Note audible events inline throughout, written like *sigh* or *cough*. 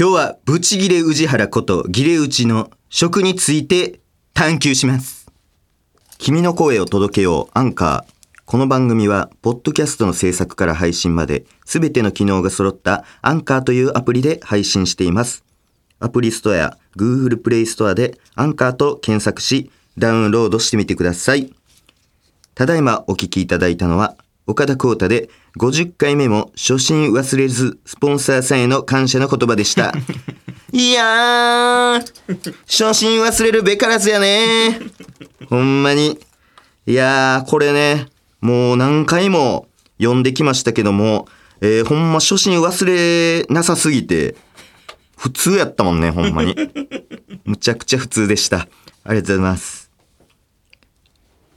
今日はブチギレ宇治原ことギレ打ちの食について探求します。君の声を届けようアンカー。この番組は、ポッドキャストの制作から配信まで、すべての機能が揃ったアンカーというアプリで配信しています。アプリストアや Google プレイストアでアンカーと検索し、ダウンロードしてみてください。ただいまお聞きいただいたのは、岡田光太で50回目も初心忘れずスポンサーさんへの感謝の言葉でした。*laughs* いやー、初心忘れるべからずやねほんまに。いやー、これね、もう何回も読んできましたけども、えーほんま初心忘れなさすぎて、普通やったもんね、ほんまに。むちゃくちゃ普通でした。ありがとうございます。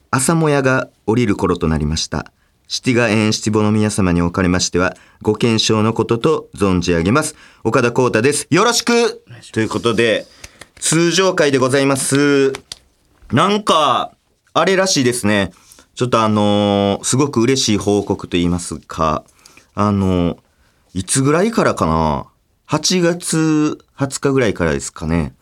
朝もやが降りる頃となりました。シティガエンシティボの皆様におかれましては、ご健勝のことと存じ上げます。岡田光太です。よろしくということで、通常会でございます。なんか、あれらしいですね。ちょっとあのーすごく嬉しい報告と言いますか、あのーいつぐらいからかな ?8 月20日ぐらいからですかね。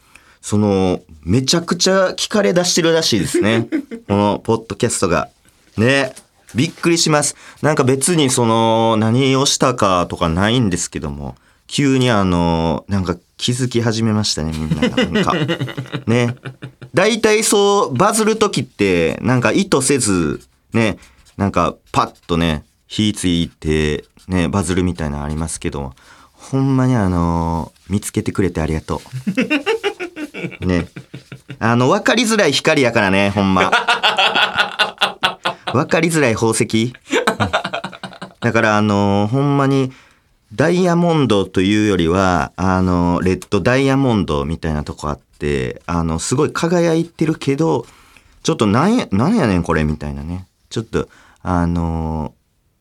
その、めちゃくちゃ聞かれ出してるらしいですね。*laughs* このポッドキャストが。ね。びっくりします。なんか別にその、何をしたかとかないんですけども、急にあの、なんか気づき始めましたね、みんなが。なんか。*laughs* ね。大体そう、バズるときって、なんか意図せず、ね、なんかパッとね、火ついて、ね、バズるみたいなのありますけど、ほんまにあの見つけてくれてありがとう。ね。あの、わかりづらい光やからね、ほんま。わかりづらい宝石。だからあのほんまに、ダイヤモンドというよりは、あの、レッドダイヤモンドみたいなとこあって、あの、すごい輝いてるけど、ちょっとなんや、なんやねんこれみたいなね。ちょっと、あの、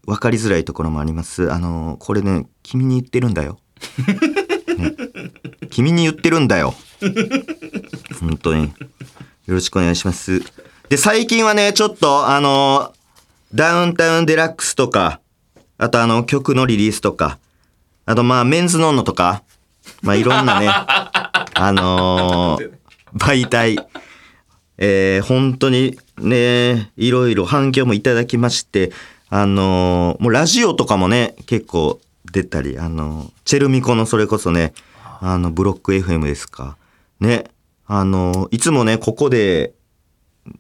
わかりづらいところもあります。あの、これね、君に言ってるんだよ。ね君に言ってるんだよ。本当に。よろしくお願いします。で、最近はね、ちょっと、あの、ダウンタウンデラックスとか、あとあの、曲のリリースとか、あとまあ、メンズノンノとか、まあ、いろんなね、*laughs* あのー媒体、えー本当にね、いろいろ反響もいただきまして、あのーもうラジオとかもね、結構出たり、あのーチェルミコのそれこそね、あの、ブロック FM ですか。ね、あのーいつもね、ここで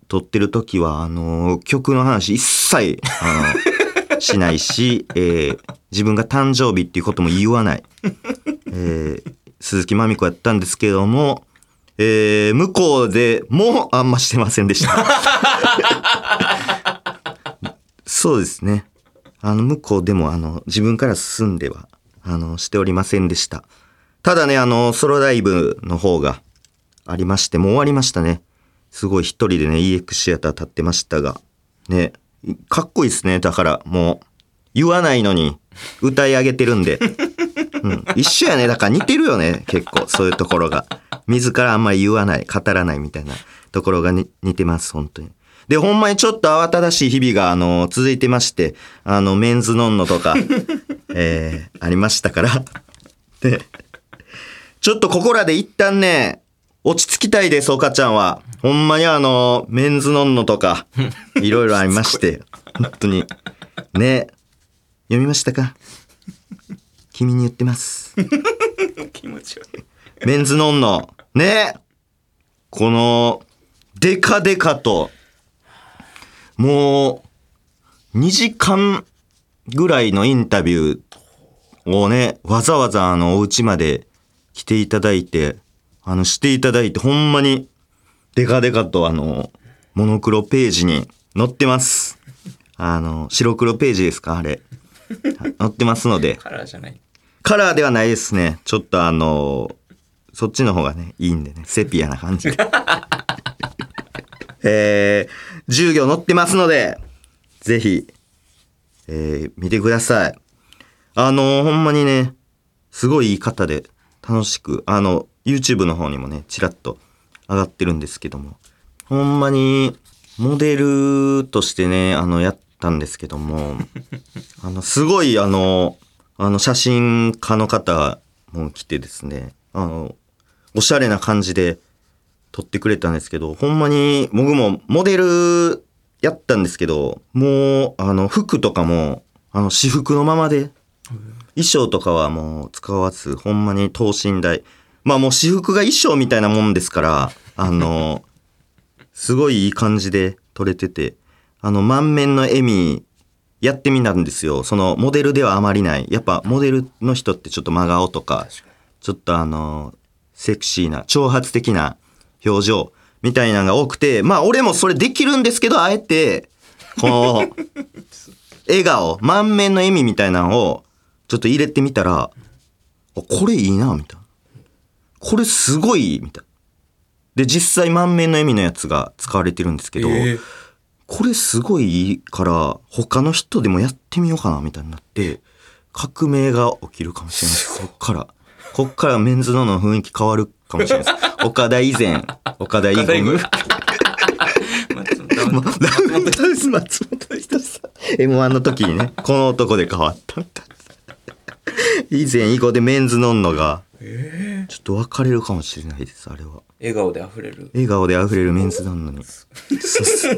撮ってる時は、あのー曲の話一切、あの *laughs* しないし、えー自分が誕生日っていうことも言わない。えー鈴木まみ子やったんですけども、えー向こうでもあんましてませんでした。*laughs* そうですね。あの、向こうでも、あの、自分から進んでは、あの、しておりませんでした。ただね、あの、ソロライブの方がありまして、もう終わりましたね。すごい一人でね、EX シアター立ってましたが、ね、かっこいいですね。だから、もう、言わないのに、歌い上げてるんで。*laughs* うん、一緒やね。だから似てるよね。結構、そういうところが。自らあんまり言わない、語らないみたいなところが似てます、本当に。で、ほんまにちょっと慌ただしい日々が、あの、続いてまして、あの、メンズノンノとか、*laughs* えー、ありましたから。で、ちょっとここらで一旦ね、落ち着きたいです、岡ちゃんは。ほんまにあの、メンズノンノとか、*laughs* いろいろありまして、本当に。ね、読みましたか？君に言ってます。*laughs* 気持ち悪い。メンズノンノ。ねこの、デカデカと、もう、2時間ぐらいのインタビューをね、わざわざあの、お家まで来ていただいて、あの、していただいて、ほんまに、デカデカとあの、モノクロページに載ってます。あの、白黒ページですか？あれ。載ってますので。カラーじゃない。カラーではないですね。ちょっとあのそっちの方がね、いいんでね。セピアな感じ。*laughs* えー、10行載ってますので、ぜひ、えー、見てください。あのほんまにね、すごいいい方で、楽しく、あの、YouTube の方にもね、ちらっと上がってるんですけども、ほんまに、モデルとしてね、あの、やったんですけども、*laughs* あの、すごい、あの、あの、写真家の方もん着てですね、あの、おしゃれな感じで撮ってくれたんですけど、ほんまに僕もモデルやったんですけど、もう、あの、服とかも、あの、私服のままで、衣装とかはもう使わず、ほんまに等身大。まあもう私服が衣装みたいなもんですから、あの、すごいいい感じで撮れてて、あの、満面の笑み、やってみたんですよ。その、モデルではあまりない。やっぱ、モデルの人ってちょっと真顔とか、ちょっとあの、セクシーな、挑発的な表情みたいなのが多くて、まあ、俺もそれできるんですけど、あえて、この、*laughs* 笑顔、満面の笑みみたいなのを、ちょっと入れてみたら、あこれいいな、みたいな。これすごい、みたいな。で、実際満面の笑みのやつが使われてるんですけど、えーこれすごいいいから、他の人でもやってみようかな、みたいになって、革命が起きるかもしれないです。こっから。こっからメンズノの雰囲気変わるかもしれないです。*laughs* 岡田以前、岡田以後。岡田以後松本もうダメです松本人志さん M1 の時にね、この男で変わったみたいな。以前以後でメンズノンノが、ちょっと分かれるかもしれないです、あれは。笑顔で溢れる笑顔で溢れるメンズノンノに。*laughs* そうっすえ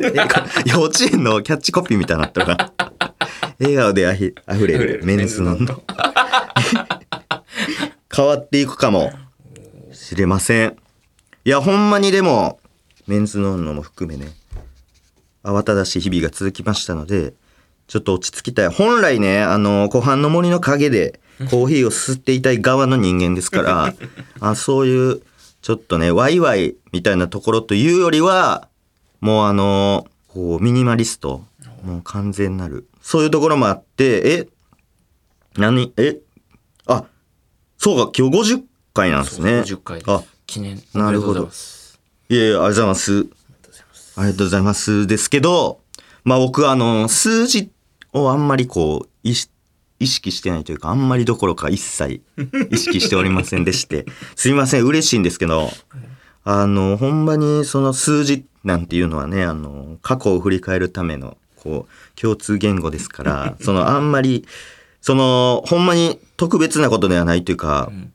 幼稚園のキャッチコピーみたいになったら。笑顔であひ溢れるメンズノンノ。*laughs* 変わっていくかもしれません。いや、ほんまにでも、メンズノンノも含めね、慌ただしい日々が続きましたので、ちょっと落ち着きたい。本来ね、あの、湖畔の森の陰でコーヒーを吸っていたい側の人間ですから、*laughs* あそういう、ちょっとね、ワイワイみたいなところというよりは、もうあの、こう、ミニマリスト、もう完全なる。そういうところもあって、え何えあ、そうか、今日50回なんですね。50回あ、記念なるほどいますいやいや、ありがとうございます。ありがとうございます。ですけど、まあ僕はあの、数字をあんまりこう、意識意識してないというか、あんまりどころか一切意識しておりませんでして、*laughs* すいません、嬉しいんですけど、あの、ほんまにその数字なんていうのはね、あの、過去を振り返るための、こう、共通言語ですから、*laughs* そのあんまり、その、ほんまに特別なことではないというか、ん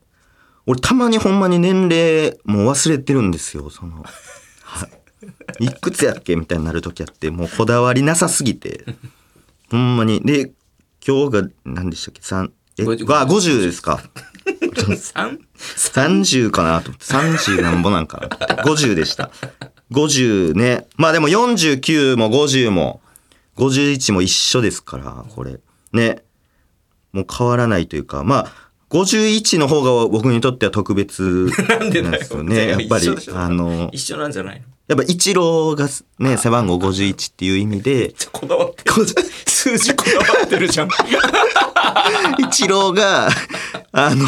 俺たまにほんまに年齢もう忘れてるんですよ、その。はいいくつやっけみたいになる時あって、もうこだわりなさすぎて。*laughs* ほんまに。で、今日が何でしたっけ？三え、50あ、50ですか。*laughs* 三30かなと思って。30なんぼなんかなと思って。50でした。50ね。まあでも49も50も51も一緒ですから、これ。ね。もう変わらないというか、まあ、51の方が僕にとっては特別なんですよね。やっぱりあの、一緒なんじゃないの？やっぱ一郎がね、背番号51っていう意味で、*laughs* こだわってる数字こだわってるじゃんめ *laughs* 一郎が、あの、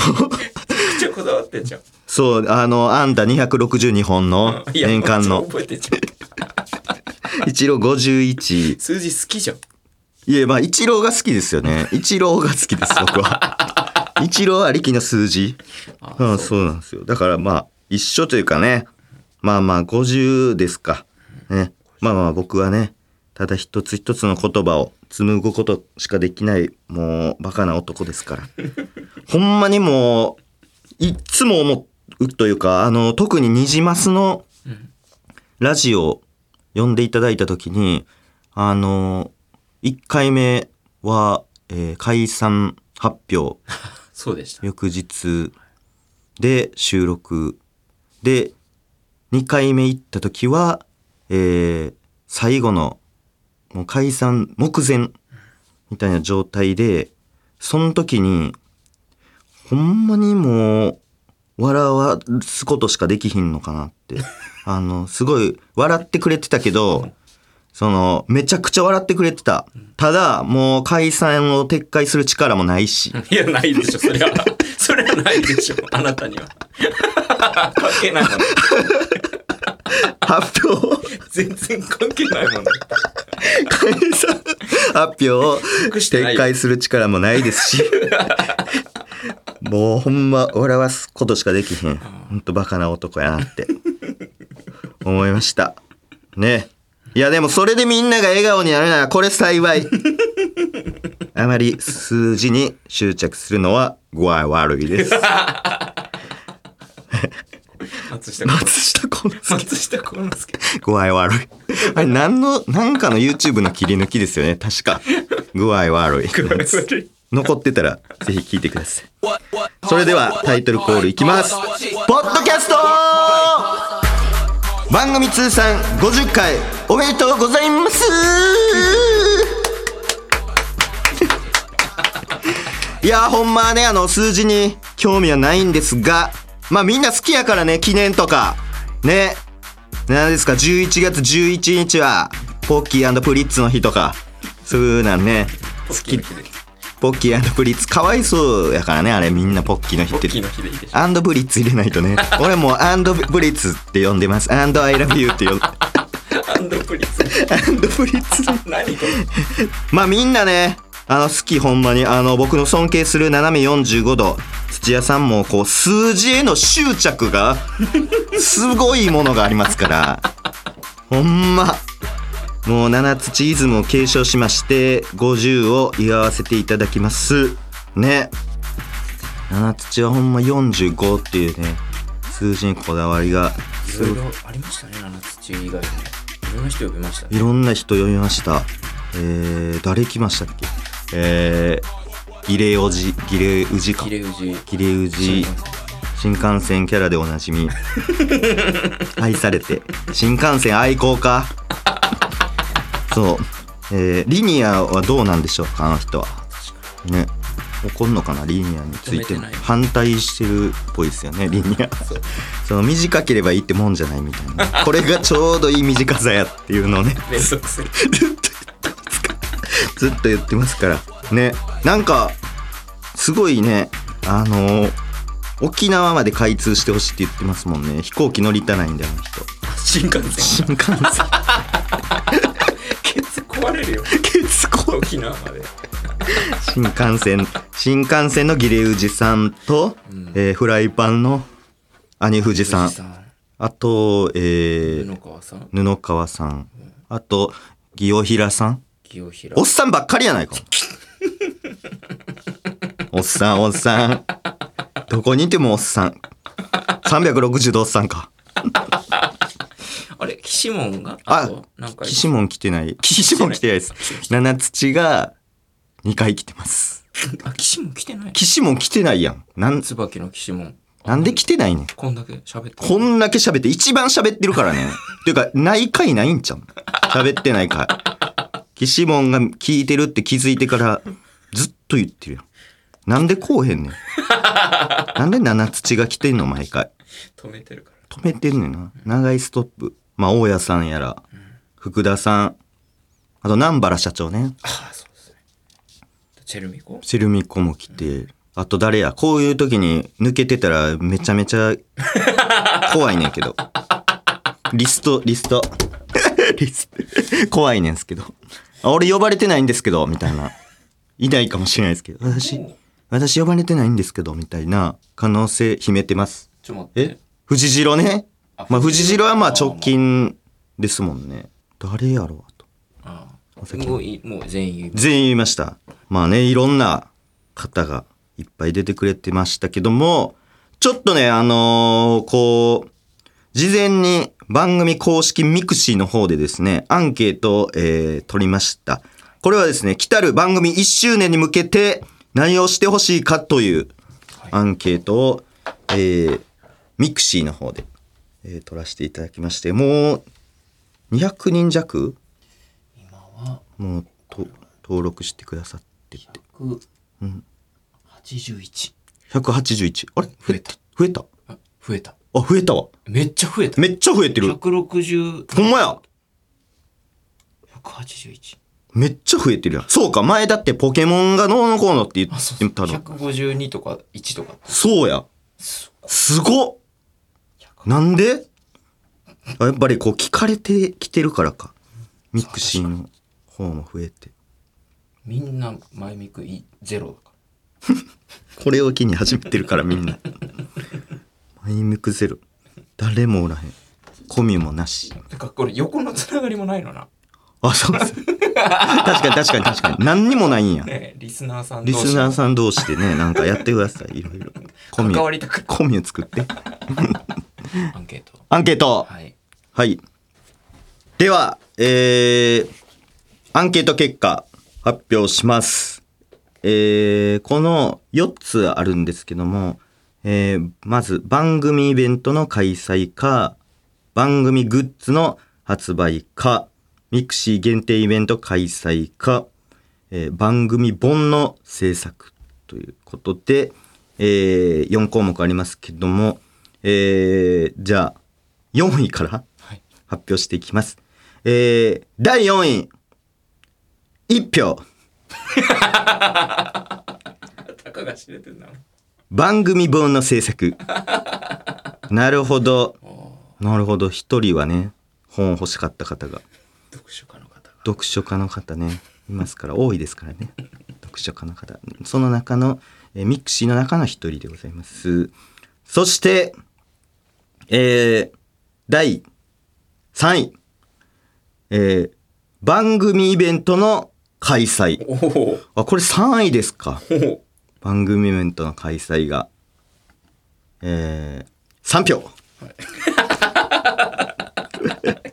こだわってんじゃんそう、あの、安打262本の年間のめっちゃ覚えてんじゃん一郎51。数字好きじゃんいや、まあ、一郎が好きですよね。一郎が好きです、僕は。*laughs* 一郎ありきの数字。あうん、そうなんですよ。だからまあ、一緒というかね。まあまあ、50ですか。ね。まあまあ、僕はね、ただ一つ一つの言葉を紡ぐことしかできない、もう、バカな男ですから。*laughs* ほんまにもう、いっつも思うというか、あの、特にニジマスのうんラジオを呼んでいただいたときに、あの、1回目は、えー解散発表 *laughs* そうでした翌日で収録で2回目行った時は、えー最後のもう解散目前みたいな状態でその時にほんまにもう笑わすことしかできひんのかなって。*laughs* あのすごい笑ってくれてたけどそのめちゃくちゃ笑ってくれてた。ただもう解散を撤回する力もないし。いやないでしょそれは。それはないでしょあなたには。関係ないもん。ね発表。全然関係ないもん。ね解散発表。を撤回する力もないですし。もうほんま笑わすことしかできへん。ほんとバカな男やなって。思いました。ねいやでもそれでみんなが笑顔になるならこれ幸い *laughs* あまり数字に執着するのは具合悪いです。松下幸之松下幸之助。松下幸之助。具合悪い。あれ、何の、なんかの YouTube の切り抜きですよね。確か。具合悪い。具合悪い。残ってたら、ぜひ聞いてください。それでは、タイトルコールいきます。ポッドキャスト番組通算50回、おめでとうございますいや、ほんまはね、あの、数字に興味はないんですが、まあみんな好きやからね、記念とか。ね。何ですか、11月11日は、ポッキープリッツの日とか、そういうなんね、好き。ポッキープリッツかわいそうやからね、あれみんなポッキーの日って。 and プリッツ入れないとね。俺もう and プリッツって呼んでます。 and I love you って呼ん and プリッツ。and プリッツ。何これ。まあみんなね、あの好きほんまに、あの僕の尊敬する斜め45度、土屋さんもこう数字への執着がすごいものがありますから、ほんま、もう七土イズムを継承しまして、50を祝わせていただきます。ね。七土はほんま45っていうね、数字にこだわりがいろいろありましたね、七土以外にろんな人呼びましたね。いろんな人読みました。えー、誰来ましたっけ？えー、ギレおじ、ギレウジか。キレウジ。ギレウジ、新幹線キャラでおなじみ。*laughs* 愛されて。新幹線愛好家。そう。えー、リニアはどうなんでしょうか、あの人は。ね。怒んのかなリニアについて反対してるっぽいですよねリニア。その短ければいいってもんじゃないみたいな。*laughs* これがちょうどいい短さやっていうのをね。連続する。*laughs* ずっと言ってますから。ね。なんかすごいね。あの沖縄まで開通してほしいって言ってますもんね。飛行機乗りたないんだよあの人。新幹線。新幹線。*laughs* ケツ壊れるよ。ケツこ沖縄まで。新幹線新幹線のギレウジさんと、んえーフライパンの兄藤さん富士山あと、えー、布川さん。布川さんあと祇尾平さん清平おっ。さんばっかりやないか。*laughs* おっさん、おっさん。どこにいてもおっさん。360度おっさんか。*laughs* あれ、岸門が？あとなんか、岸門来てない。岸門来てないです。七土が2回来てます。*laughs* あ、岸門来てない岸門来てないやん。なん、椿の岸門。なんで来てないねん。こんだけ喋ってるこんだけ喋って、一番喋ってるからね。*laughs* ていうか、ない回ないんちゃう？喋ってない回。岸門が聞いてるって気づいてから、ずっと言ってるよ。なんでこうへんねん。*laughs* なんで七土が来てんの毎回？止めてるから。止めてんねんな。長いストップ。まあ、大家さんやら、福田さん、あと南原社長ね。ああ。チェルミコ？チェルミコも来て、あと誰や？こういう時に抜けてたらめちゃめちゃ *laughs* 怖いねんけど。リスト、リスト。*laughs* リスト。怖いねんすけど。あ俺呼ばれてないんですけど、みたいな。いないかもしれないですけど。私、私呼ばれてないんですけど、みたいな可能性秘めてます。ちょっと待ってえ？藤次郎ね？あまあ藤次郎はまあ直近ですもんね。誰やろう？もういい、もう全員言う。全員言いました。まあね、いろんな方がいっぱい出てくれてましたけども、ちょっとね、あのーこう、事前に番組公式 mixi の方でですね、アンケートを、えー取りました。これはですね、来たる番組1周年に向けて何をしてほしいかというアンケートを、えーmixi の方で、えー取らせていただきまして、もう200人弱もうと登録してくださってて。181。181。あれ？増えた。増えた？あ増えた。あ、増えたわ。めっちゃ増えた。めっちゃ増えてる。160、ほんまや。181。めっちゃ増えてるやん。そうか、前だってポケモンがどうのこうのって言あ、そうそう。ってたの。152とか1とか。そうや。すすごっなんで？あやっぱりこう聞かれてきてるからか。 mixi の方も増えて。みんなマイミクゼロだか *laughs* これを機に始めてるからみんな。*laughs* マイミクゼロ。誰もおらへん。コミもなし。ら。てかこれ横のつながりもないのな。あ、そうです。確かに確かに確かに。何にもないんや。ねリスナーさんリスナーさん同士でね、なんかやってください。いろいろ。コミュ、関わりたくコミュ作って。アンケートアンケート。はいはい。では、えー、アンケート結果発表します。えー、この4つあるんですけども、えー、まず番組イベントの開催か、番組グッズの発売か、 mixi 限定イベント開催か、えー番組本の制作ということで、えー、4項目ありますけども、えー、じゃあ、4位からはい発表していきます。えー、第4位、1票。*laughs* たかが知れてんな番組本の制作。なるほど。なるほど。一人はね、本欲しかった方が、読書家の方が読書家の方ね、いますから、多いですからね。読書家の方。その中の、えーミクシーの中の一人でございます。そして、えー、第3位。えー、番組イベントの開催。あ、これ3位ですか。番組イベントの開催が、えー、3票。*laughs*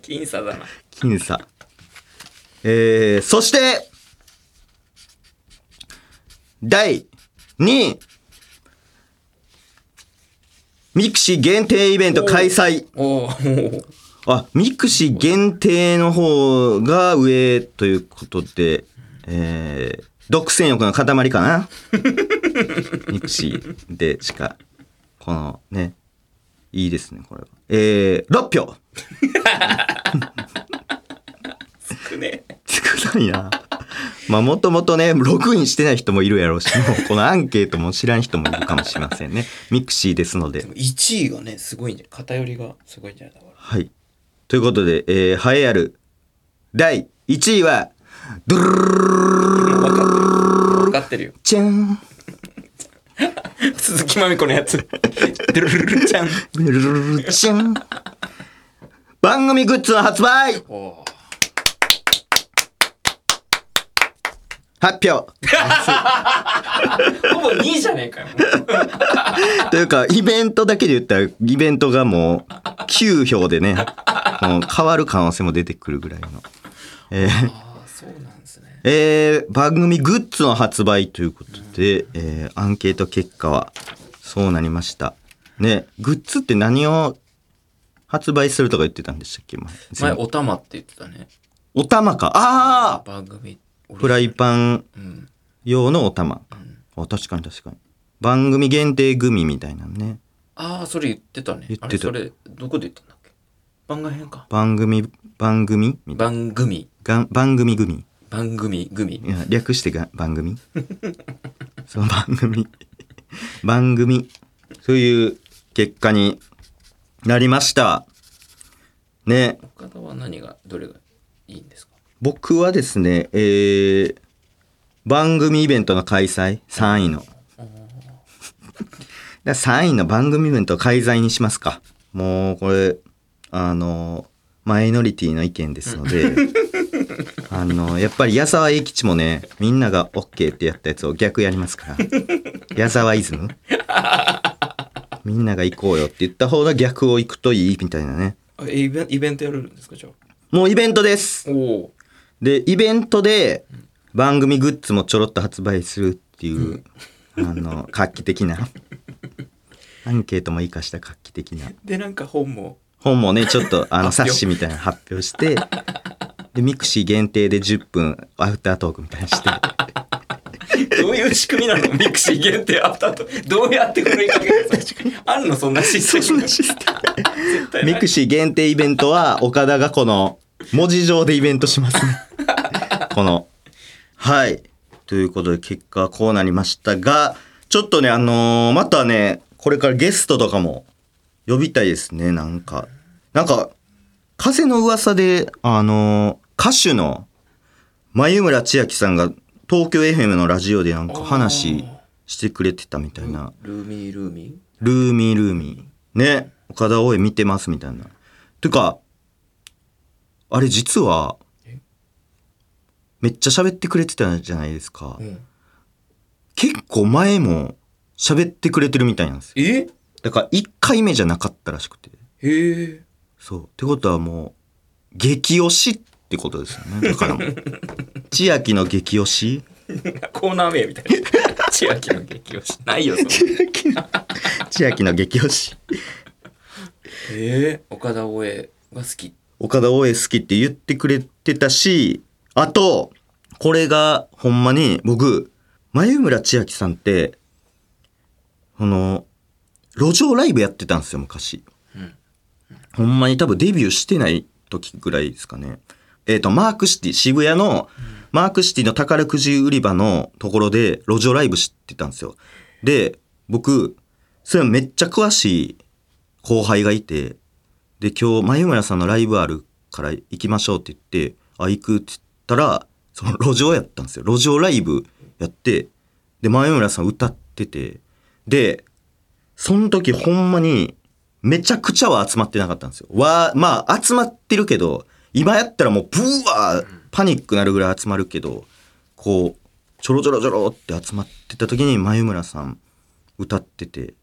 僅差だな僅差。えー、そして、第2位。 mixi 限定イベント開催。あ、 mixi 限定の方が上ということで、えー、独占欲の塊かな？mixiでしか、このね、いいですね、これは。えー、6票少ね少ないな。まあ、もともとね、ログインしてない人もいるやろうし、もうこのアンケートも知らん人もいるかもしれませんね。 mixiですのでで。も1位がねすごいんじゃ偏りがすごいんじゃないはい。ということで、えー、栄えある第1位は、ドゥルルルルルル分かってるよじゃん。鈴木まみこのやつドゥルルルちゃんドゥルルルルじゃん。番組グッズの発売お発表ほぼ2位じゃねえかよというか、イベントだけで言ったら、イベントがもう9票でね、もう変わる可能性も出てくるぐらいの。えーそうなんですね。えー番組グッズの発売ということで、えーアンケート結果はそうなりました。ね、グッズって何を発売するとか言ってたんでしたっけ？前前おたまって言ってたね。お玉か。ああ番組フライパンうん用のお玉。あ確かに確かに。番組限定グミみたいなのね。ああそれ言ってたね。言ってた。あれそれどこで言ったんだっけ？番外編か。番組、番組？番組。なが番組グミ。番組組。いや略してが番組。*laughs* その番組。*laughs* 番組。そういう結果になりました。ね。岡田は何がどれがいいんですか？僕はですねえー、番組イベントの開催。3位の。*laughs* だ3位の番組イベントを開催にしますか。もうこれあのマイノリティの意見ですのであのやっぱり矢沢永吉もねみんなが OK ってやったやつを逆やりますから。*laughs* 矢沢イズム。みんなが行こうよって言った方が逆を行くといいみたいなね。あイベンイベントやるんですかじゃもうイベントです。でイベントで番組グッズもちょろっと発売するっていう、あの画期的な。アンケートも生かした画期的な。でなんか本も。本もねちょっとあの冊子みたいなの発表してで mixi限定で10分アフタートークみたいなのして。*laughs* どういう仕組みなの？ mixi限定アフターとどうやってふるいかける？のあるの？そんなシステム mixi限定イベントは岡田がこの文字上でイベントしますね。*laughs* この。はい。ということで結果はこうなりましたがちょっとねあのーまたねこれからゲストとかも呼びたいですねなんか。なんか風の噂であのー歌手の眉村千秋さんが東京 FM のラジオでなんか話してくれてたみたいなルーミールーミー？ルーミールーミー。ね。岡田大江見てますみたいな。てか、あれ実はえ、めっちゃ喋ってくれてたじゃないですか。うん結構前も喋ってくれてるみたいなんですよ。え？だから1回目じゃなかったらしくて。へえ。そう。ってことはもう、激推しってことですよね。だから。千秋の激推し？*laughs* コーナー名みたいな。*laughs* 千秋の激推し。ないよ、そんな千秋の激推し。ええ岡田大江が好き。岡田大江好きって言ってくれてたし、あと、これがほんまに僕、眉村千秋さんって、この、路上ライブやってたんですよ、昔。うんほんまに多分デビューしてない時ぐらいですかね。えっ、と、マークシティ、渋谷の、マークシティの宝くじ売り場のところで路上ライブしてたんですよ。で、僕、それめっちゃ詳しい後輩がいて、で、今日、眉村さんのライブあるから行きましょうって言って、あ、行くって言ったら、その路上やったんですよ。路上ライブやって、で、眉村さん歌ってて、で、その時ほんまに、めちゃくちゃは集まってなかったんですよ。わまあ、集まってるけど、今やったらもう、ブワーパニックなるぐらい集まるけど、こう、ちょろちょろちょろって集まってた時に、眉村さん歌ってて、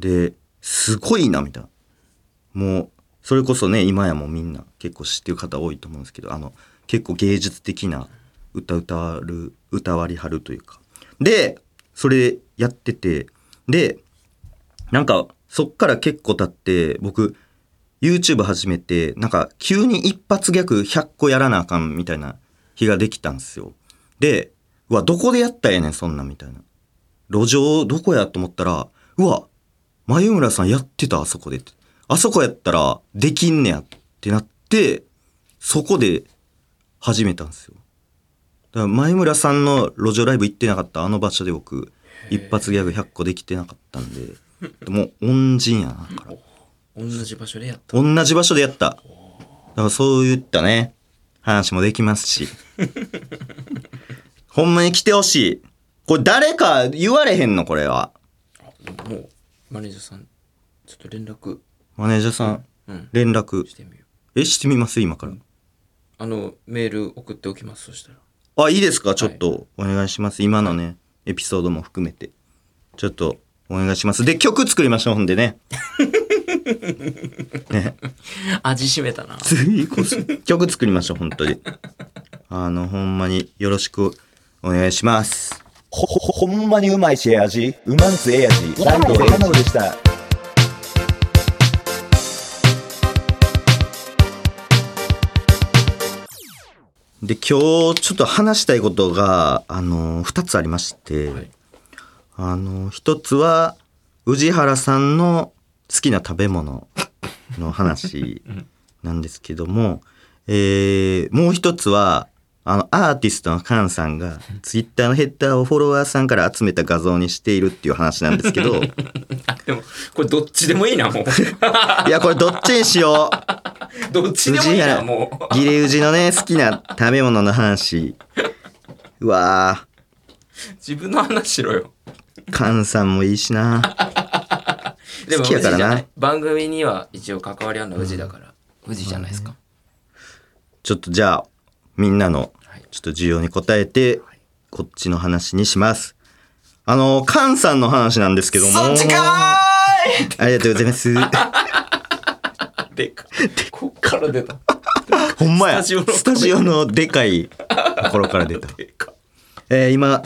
で、すごいな、みたいな。もう、それこそね、今やもうみんな結構知ってる方多いと思うんですけど、あの、結構芸術的な歌歌わる、歌わりはるというか。で、それやってて、で、なんか、そっから結構経って、僕、YouTube 始めて、なんか、急に一発ギャグ100個やらなあかんみたいな日ができたんですよ。で、うわ、どこでやったらええねん、そんなみたいな。路上、どこやと思ったら、うわ、眉村さんやってた、あそこで。あそこやったら、できんねやってなって、そこで始めたんですよ。だから前村さんの路上ライブ行ってなかったあの場所で僕、一発ギャグ100個できてなかったんで、もう恩人やな、から。同じ場所でやった。同じ場所でやった。だからそういったね、話もできますし。*laughs* ほんまに来てほしい。これ誰か言われへんの？これは。もう、マネージャーさん、ちょっと連絡、マネージャーさん、うん、連絡し。てみよう。え、してみます？今から。あの、メール送っておきます、そしたら。あ、いいですか？ちょっとお願いします。今のね、エピソードも含めて。ちょっとお願いします。で、曲作りましょう、ほんでね。*laughs* *laughs* ね。味しめたな。次こそ曲作りましょう、本当に。あの、ほんまによろしくお願いします。ほ、ほ、ほんまにうまいしええ味うまんすええ味ランドエナノでした。で、今日ちょっと話したいことが、あの、二つありまして、はいあの、一つは、宇治原さんの好きな食べ物の話なんですけども、えーもう一つは、あの、アーティストのカンさんが、ツイッターのヘッダーをフォロワーさんから集めた画像にしているっていう話なんですけど、いあ、でも、これどっちでもいいな、もう。*laughs* や、これどっちにしよう。どっちでもいいな、もう。ギレウジのね、好きな食べ物の話。うわ自分の話しろよ。ー、カンさんもいいしな。でも、番組には一応関わりあるのは宇治だから。宇治じゃないですか。ちょっとじゃあ、みんなのはい、ちょっと需要に答えて、こっちの話にします。あの、カンさんの話なんですけども。そっちかありがとうございます。でか。こっから出た。ほんまや。スタジオのでかいところから出た。*laughs* でか。えー今、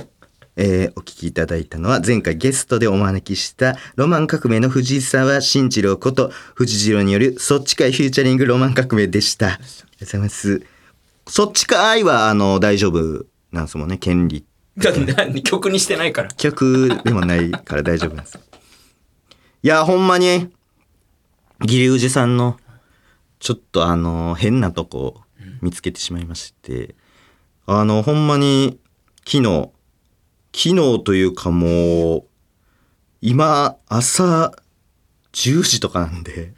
えーお聞きいただいたのは前回ゲストでお招きしたロマン革命の藤沢慎次郎こと藤次郎によるそっちかいフューチャリングロマン革命でした。ありがとうございます。そっちかいはあの大丈夫なんですもんね、権利。*laughs* 曲にしてないから。曲でもないから *laughs* 大丈夫なんです。いや、ほんまに、ギリウジさんの、ちょっとあの、変なとこ見つけてしまいまして、あの、ほんまに、昨日、昨日というかもう、今、朝10時とかなんで、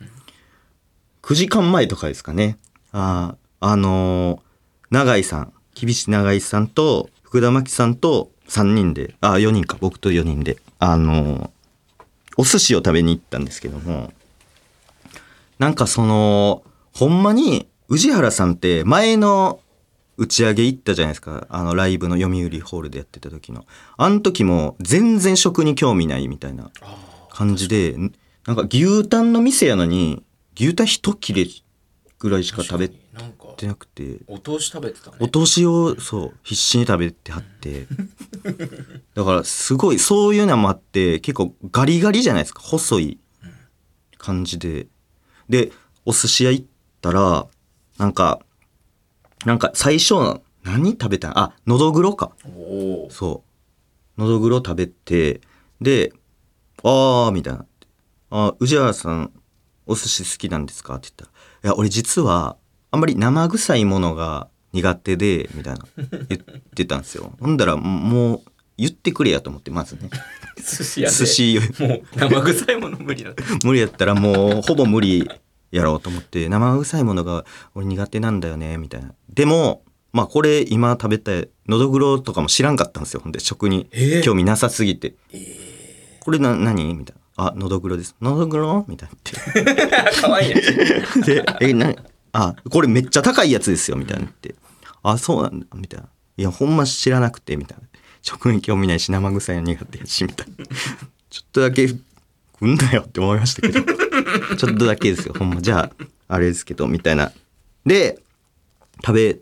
9時間前とかですかね。ああの永井さん、厳しい永井さんと、福田真紀さんと3人で、あ、4人か、僕と4人で、あのお寿司を食べに行ったんですけども、なんかその、ほんまに、宇治原さんって前の打ち上げ行ったじゃないですか。あの、ライブの読売ホールでやってた時の。あの時も全然食に興味ないみたいな感じで、なんか牛タンの店やのに、牛タン一切れぐらいしか食べてなくて、お通し食べてたね。お通しをそう必死に食べてはって。*laughs* だからすごいそういうのもあって結構ガリガリじゃないですか。細い感じで。でお寿司屋行ったらなんかなんか最初何食べた？んあのどぐろか。そう。のどぐろ食べてで「あー」みたいな「あ宇治原さんお寿司好きなんですか?」って言ったら「いや俺実はあんまり生臭いものが苦手で」みたいな。*laughs* 言ってたんですよ。ほんだらもう言ってくれやと思ってまずね。*laughs* 寿司屋で。寿司もう生臭いもの無理だ *laughs* 無理やったらもうほぼ無理やろうと思って生臭いものが俺苦手なんだよねみたいな。でもまあこれ今食べたのどぐろとかも知らんかったんですよ。ほんで食にえー。興味なさすぎて、これな何？みたいな。あのどぐろです。のどぐろみたいな *laughs* 可愛いね言ってでえなあこれめっちゃ高いやつですよ。みたいな言って。あそうなんだ。みたいな。いやほんま知らなくてみたいな。食に興味ないし生臭いの苦手やしみたいな。ちょっとだけ食んなよって思いましたけど。*laughs* ちょっとだけですよ。ほんま。じゃああれですけどみたいな。で食べ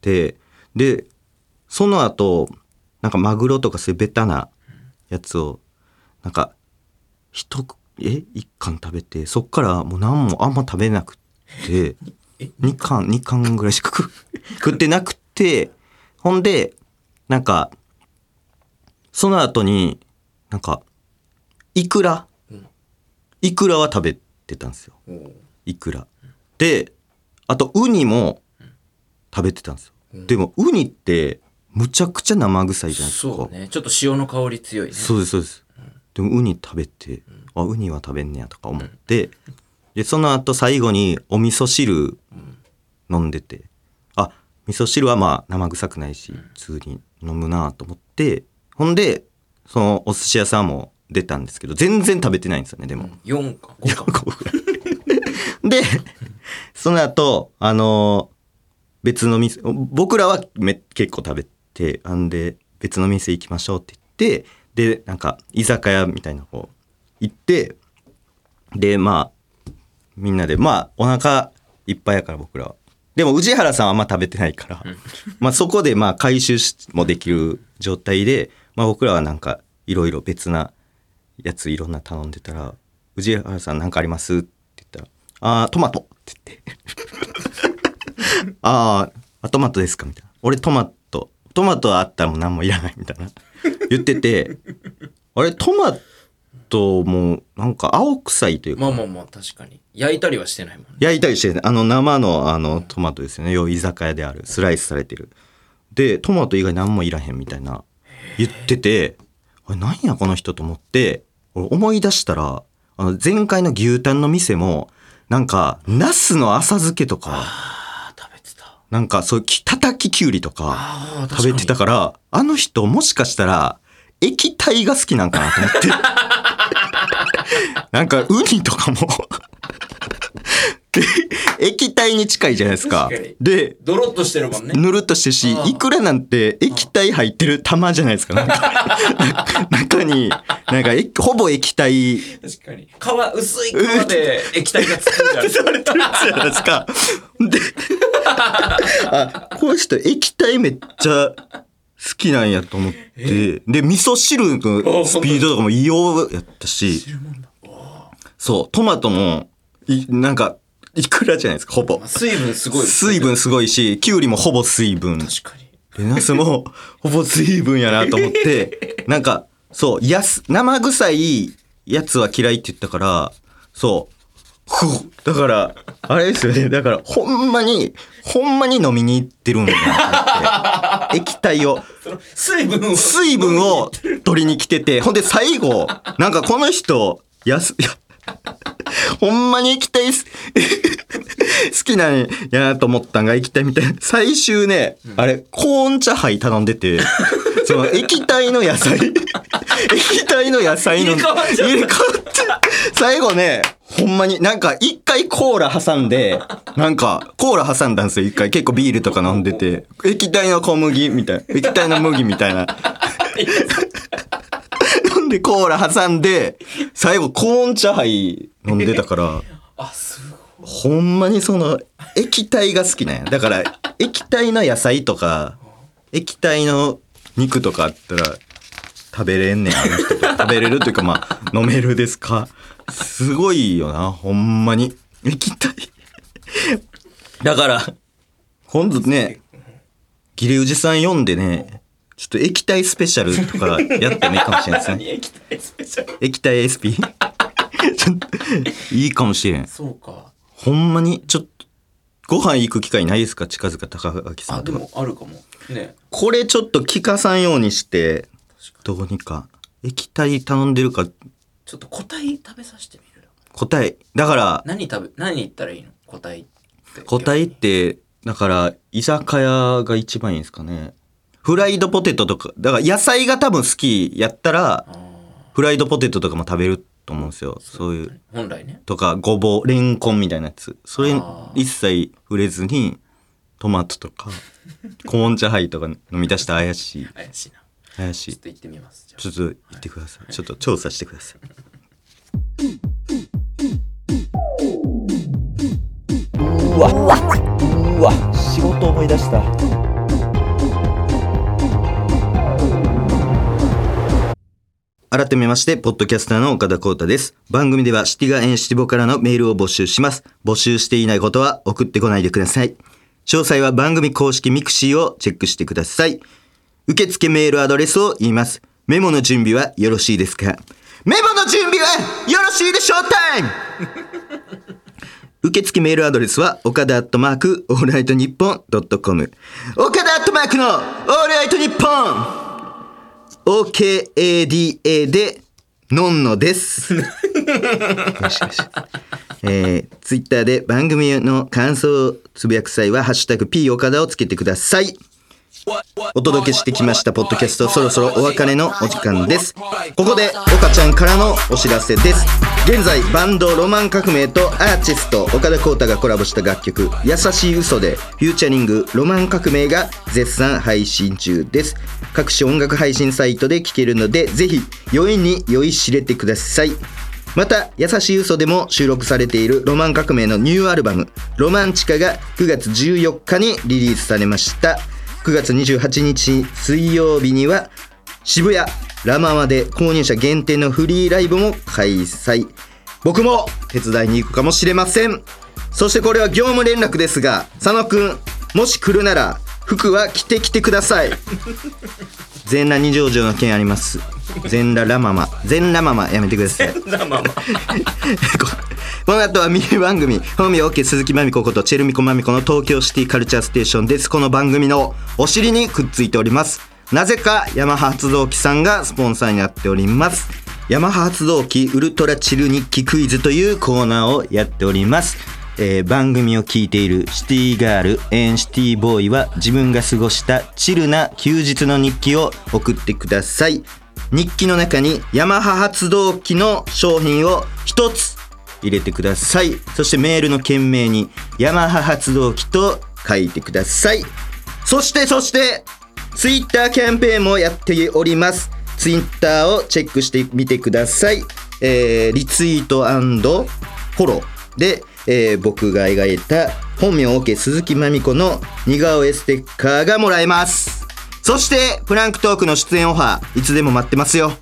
てでその後なんかマグロとかそういうベタなやつをなんか一くえ？一貫食べてそっからもう何もあんま食べなくて二貫二貫ぐらいしか食食ってなくてほんでなんかその後になんかイクライクラは食べてたんですよ。イクラであとウニも食べてたんですよ。でもウニってむちゃくちゃ生臭いじゃないですか。そうね。ちょっと塩の香り強いね。そうですそうです、でもウニ食べて、あウニは食べんねやとか思って、でその後最後にお味噌汁飲んでて、あ味噌汁はまあ生臭くないし普通に飲むなと思ってほんでそのお寿司屋さんも出たんですけど全然食べてないんですよねでも、4か。5か。ぐらいでその後あの別の店僕らはめ結構食べてあんで別の店行きましょうって言ってでなんか居酒屋みたいな方行ってでまあみんなでまあお腹いっぱいやから僕らは。でも宇治原さんはあんま食べてないから、まあそこでまあ回収しもできる状態で、まあ、僕らはなんかいろいろ別なやついろんな頼んでたら「宇治原さん何かあります?」って言ったら「あートマト」って言って「*laughs* あーあトマトですか?」みたいな「俺トマトトマトあったらもう何もいらない」みたいな。言っててあれトマトもなんか青臭いというかまあまあまあ確かに。焼いたりはしてないもんね。焼いたりしてねあの生のあのトマトですよね。要は居酒屋である。スライスされてる。でトマト以外何もいらへんみたいな。言っててあれ何やこの人と思って俺思い出したらあの前回の牛タンの店もなんかナスの浅漬けとかあ食べてた。なんかそういうき叩ききゅうりとか食べてたからあの人もしかしたら液体が好きなんかなと思って。*laughs* なんかウニとかも *laughs* 液体に近いじゃないですか。でドロッとしてるもんね。ぬるっとしてるしうん。いくらなんて液体入ってる玉じゃないですか。なんか *laughs* 中になんかえほぼ液体。確かに。皮薄い皮で液体がつくんじゃん。*laughs* されてるじゃないですか。で、あ、この人液体めっちゃ好きなんやと思って、で、味噌汁のスピードとかも異様やったし、そう、トマトも、いなんか、いくらじゃないですか、ほぼ。水分すごい水分すごいし、きゅうりもほぼ水分。確かにで、ナスもほぼ水分やなと思って、*laughs* なんか、そう、やす、生臭いやつは嫌いって言ったから、そう、だから、あれですよね。だから、ほんまに、ほんまに飲みに行ってるんだなって。*laughs* 液体を、水分を水分を取りに来てて、ほんで最後、なんかこの人、やす、いや、*laughs* ほんまに液体す。*laughs* 好きなんやなと思ったんが液体みたいな。最終ね、あれ、コーン茶杯頼んでて、*laughs* その液体の野菜、液体の野菜の。入れ替わっちゃっ最後ね、ほんまになんか一回コーラ挟んでなんかコーラ挟んだんですよ一回。結構ビールとか飲んでて。液体の小麦みたいな。液体の麦みたいな。飲んでコーラ挟んで最後コーン茶杯飲んでたから *laughs* あすごい。ほんまにその液体が好きなんや。だから液体の野菜とか液体の肉とかあったら食べれんねんあの人と。食べれるというかまあ飲めるですか。すごいよなほんまに。液体。だから今度ねギレウジさん読んでねちょっと液体スペシャルとかやってもいいかもしれないですね。*laughs* 何液体スペシャル？液体 SP *laughs* いいかもしれん。そうか。ほんまにちょっとご飯行く機会ないですか？近々高垣さあでんとか。もあるかも。ね。これちょっと聞かさんようにしてどうにか。液体頼んでるか？ちょっと個体食べさせてみる。答えだから何食べ何言ったらいいの？個体って。答えってだから居酒屋が一番いいんですかね。フライドポテトとか。だから野菜が多分好きやったらあフライドポテトとかも食べると思うんですよ。そういうー本来ね。とかごぼうレンコンみたいなやつ。それ一切触れずにトマトとか *laughs* コーン茶杯とか飲み出したら怪しい。怪しいな。怪しい。ちょっと行ってみます。ちょっと言ってください。ちょっと調査してください。うわうわうわ仕事思い出した改めまして、ポッドキャスターの岡田光太です。番組ではシティガエンシティボからのメールを募集します。募集していないことは送ってこないでください。詳細は番組公式 mixi をチェックしてください。受付メールアドレスを言います。メモの準備はよろしいですか？メモの準備はよろしいでしょうタイム受付メールアドレスは、岡田アットマーク、オールナイトニッポンドットコム。岡田アットマークの、オールナイトニッポン OKADA で、のんのです。よしよし。えー、ツイッターで番組の感想をつぶやく際は、ハッシュタグ P 岡田をつけてください。お届けしてきましたポッドキャストそろそろお別れのお時間ですここで岡ちゃんからのお知らせです現在バンドロマン革命とアーティスト岡田光太がコラボした楽曲「優しい嘘でフューチャリングロマン革命が絶賛配信中です各種音楽配信サイトで聴けるのでぜひ余韻に酔いしれてください。また「優しい嘘でも収録されているロマン革命のニューアルバム「ロマンチカ」が9月14日にリリースされました。9月28日水曜日には渋谷ラママで購入者限定のフリーライブも開催。僕も手伝いに行くかもしれません。そしてこれは業務連絡ですが佐野くんもし来るなら服は着てきてください。全裸二条城の件あります。全裸ラママ。全裸ママ。やめてください。*laughs* この後はミニ番組。本名 OK 鈴木まみこことチェルミコまみこの東京シティカルチャーステーションです。この番組のお尻にくっついております。なぜかヤマハ発動機さんがスポンサーになっております。ヤマハ発動機ウルトラチル日記クイズというコーナーをやっておりますえー番組を聞いているシティガールエンシティボーイは自分が過ごしたチルな休日の日記を送ってください。日記の中にヤマハ発動機の商品を一つ入れてください。そしてメールの件名にヤマハ発動機と書いてください。そしてそしてツイッターキャンペーンもやっております。ツイッターをチェックしてみてください、えーリツイートフォローで、えー僕が描いた本名 OK 鈴木まみこの似顔絵ステッカーがもらえます。そしてプランクトークの出演オファーいつでも待ってますよ。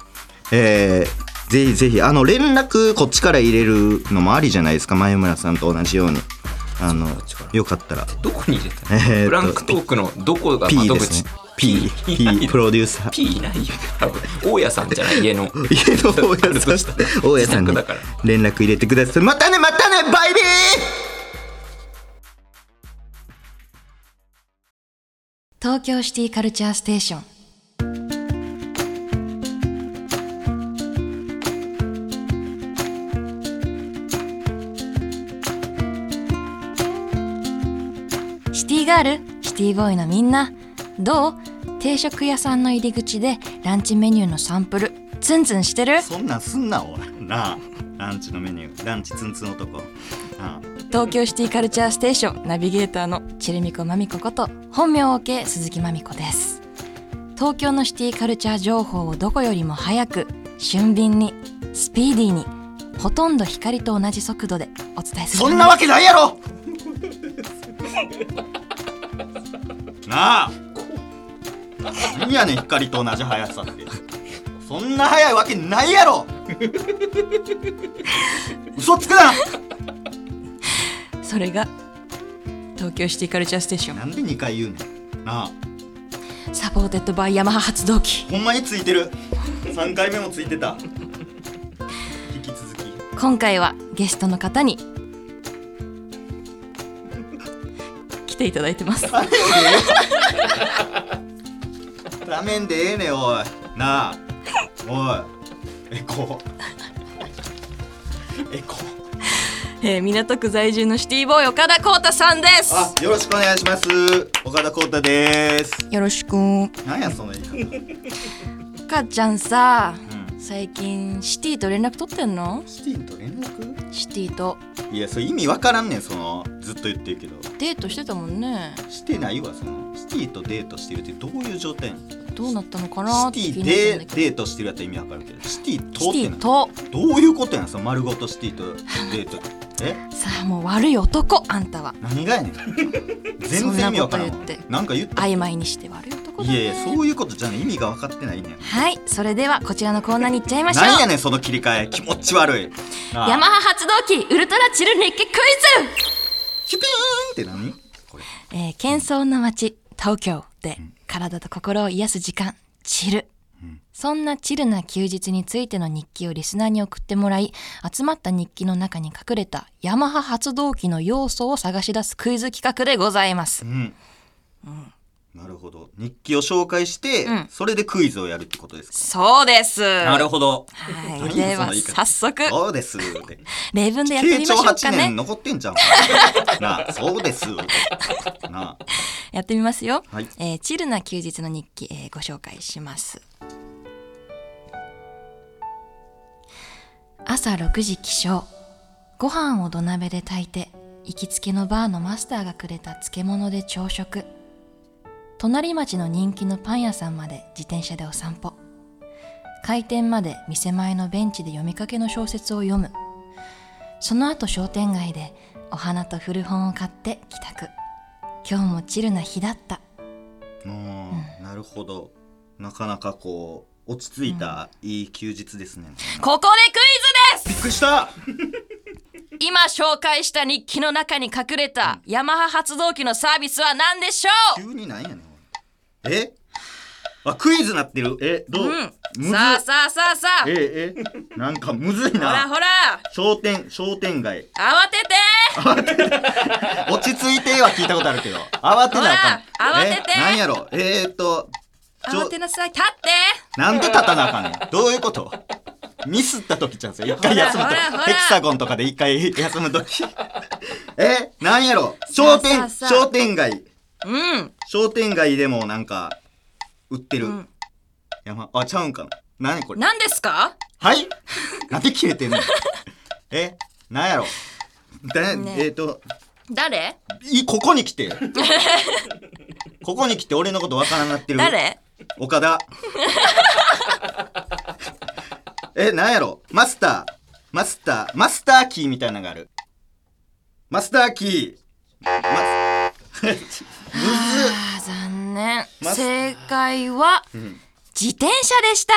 えーぜひぜひあの連絡こっちから入れるのもありじゃないですか。前村さんと同じように。あのよかったら。どこに入れたの、えーとフランクトークのどこが窓口？ね。P P プロデューサー。P いないよ。多分大家さんじゃない。家の。*laughs* 家の大家さん。*laughs* 大家さんに自宅だから。連絡入れてください。またねまたねバイビー。東京シティカルチャーステーション。シティガールシティボーイのみんな。どう？定食屋さんの入り口でランチメニューのサンプル。ツンツンしてる？そんなんすんなおいな。あランチのメニュー。ランチツンツン男。あ。東京シティカルチャーステーション。ナビゲーターのチェルミコマミコこと本名 OK 鈴木まみこです。東京のシティカルチャー情報をどこよりも早く俊敏にスピーディーにほとんど光と同じ速度でお伝えする。そんなわけないやろ！*laughs* なあ。何やねん光と同じ速さってそんな速いわけないやろ。*laughs* 嘘つくな。それが東京シティカルチャーステーション。なんで2回言うねん。なあ。 supported by ヤマハ発動機。ほんまについてる。3回目もついてた。引き続き。今回はゲストの方に来ていただいてます。画面でええねんおい。なあおい。エコ *laughs* エコえー港区在住のシティボーイ岡田光太さんです。あよろしくお願いします。岡田光太です。よろしく。なんやその言い方。*laughs* かちゃんさうん最近シティと連絡取ってんの？シティと連絡？シティと。いやそれ意味わからんねんそのずっと言ってるけど。デートしてたもんね。してないわその。シティとデートしてるってどういう状態なのどうなったのかなってシティでデートしてるやったら意味わかるけどシティとってと。どういうことやんその丸ごとシティとデート。*laughs* え？さあもう悪い男あんたは。何がやねん。*laughs* 全然意味わからんんなんか言って曖昧にして悪い男だね。いやいやそういうことじゃね意味が分かってないねん。はいそれではこちらのコーナーに行っちゃいましょう。なんやねんその切り替え。気持ち悪い。ヤマハ発動機ウルトラチル日記クイキュピーンって何？これ。ズ、えー、喧騒の街東京で体と心を癒す時間チル、そんなチルな休日についての日記をリスナーに送ってもらい集まった日記の中に隠れたヤマハ発動機の要素を探し出すクイズ企画でございます。うん、なるほど。日記を紹介して、うん。それでクイズをやるってことですか？そうです。なるほど。はい、何ではその言い方？早速。そうです。って例文でやって慶長みましょうか8ね年残ってんじゃん。*laughs* なあそうです。なあ。やってみますよ、はい。えーチルな休日の日記、えーご紹介します。朝6時起床。ご飯を土鍋で炊いて行きつけのバーのマスターがくれた漬物で朝食隣町の人気のパン屋さんまで自転車でお散歩。開店まで店前のベンチで読みかけの小説を読む。その後商店街でお花と古本を買って帰宅。今日もチルな日だった。もうなるほど。なかなかこう落ち着いたいい休日ですね、ここでクイズです！びっくりした！*laughs* 今紹介した日記の中に隠れたヤマハ発動機のサービスは何でしょ急になんやねえ？あクイズなってる。えどう、う、むずうん、さあさあさあさあ。ええなんかむずいほらなほら。商店商店街。慌てて。落ち着いては聞いたことあるけど。慌てなあかん。慌てて。えなんやろ？えー、っと慌てなさい。立って。なんで立たなあかんねん？どういうこと？ミスった時ちゃうんですよ。一回休むと。ヘキサゴンとかで一回休む時。え？なんやろ？商店商店街うん。商店街でもなんか売ってる、うん。山。あちゃうんかな。何これ。何ですか？はい？*laughs* なんで切れてんの？え？なんやろ？だねえ。っ、と誰？いここに来て。*laughs* ここに来て俺のことわからんなってる。誰？岡田。*laughs* えなんやろ？マスター。マスター。マスターキーみたいなのがある。マスターキー。マスあー残念。ま正解はん。自転車でした。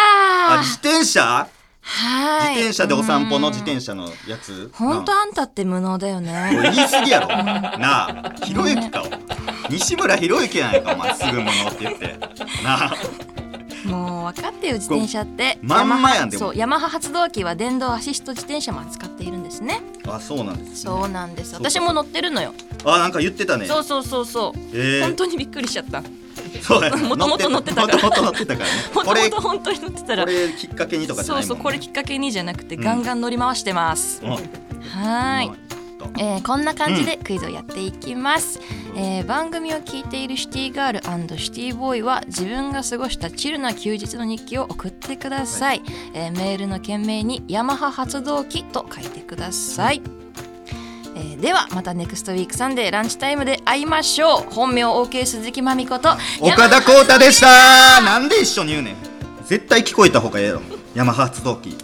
あ自転車？はい。自転車でお散歩のうん。自転車のやつ？ほんとなあんたって無能だよあ。ねおい言い過ぎやろ。なあ。ひろゆきかお西村ひろゆきやないかお前。すぐものって言って。なあもう分かってよ自転車って。まんまやんでも。そうヤマハ発動機は電動アシスト自転車も扱っているんですね。あそうなんですそうなんです。私も乗ってるのよ。あなんか言ってたね。そうそうそうそう。えー。本当にびっくりしちゃった。そうやもともと乗ってたから。もともと乗ってたからね。もことれもと本当に乗ってたら。これきっかけにとかじゃそうそうこれきっかけにじゃなくてうんガンガン乗り回してます、うん。はーいと。えーこんな感じでクイズをやっていきます、えー番組を聞いているシティガールシティボーイは自分が過ごしたチルな休日の日記を送ってください、えーメールの件名にヤマハ発動機と書いてください、えーではまたネクストウィークサンデーランチタイムで会いましょう。本名 OK 鈴木まみこと岡田浩太でした。なんで一緒に言うねん。絶対聞こえた方がええやろ。ヤマハ発動機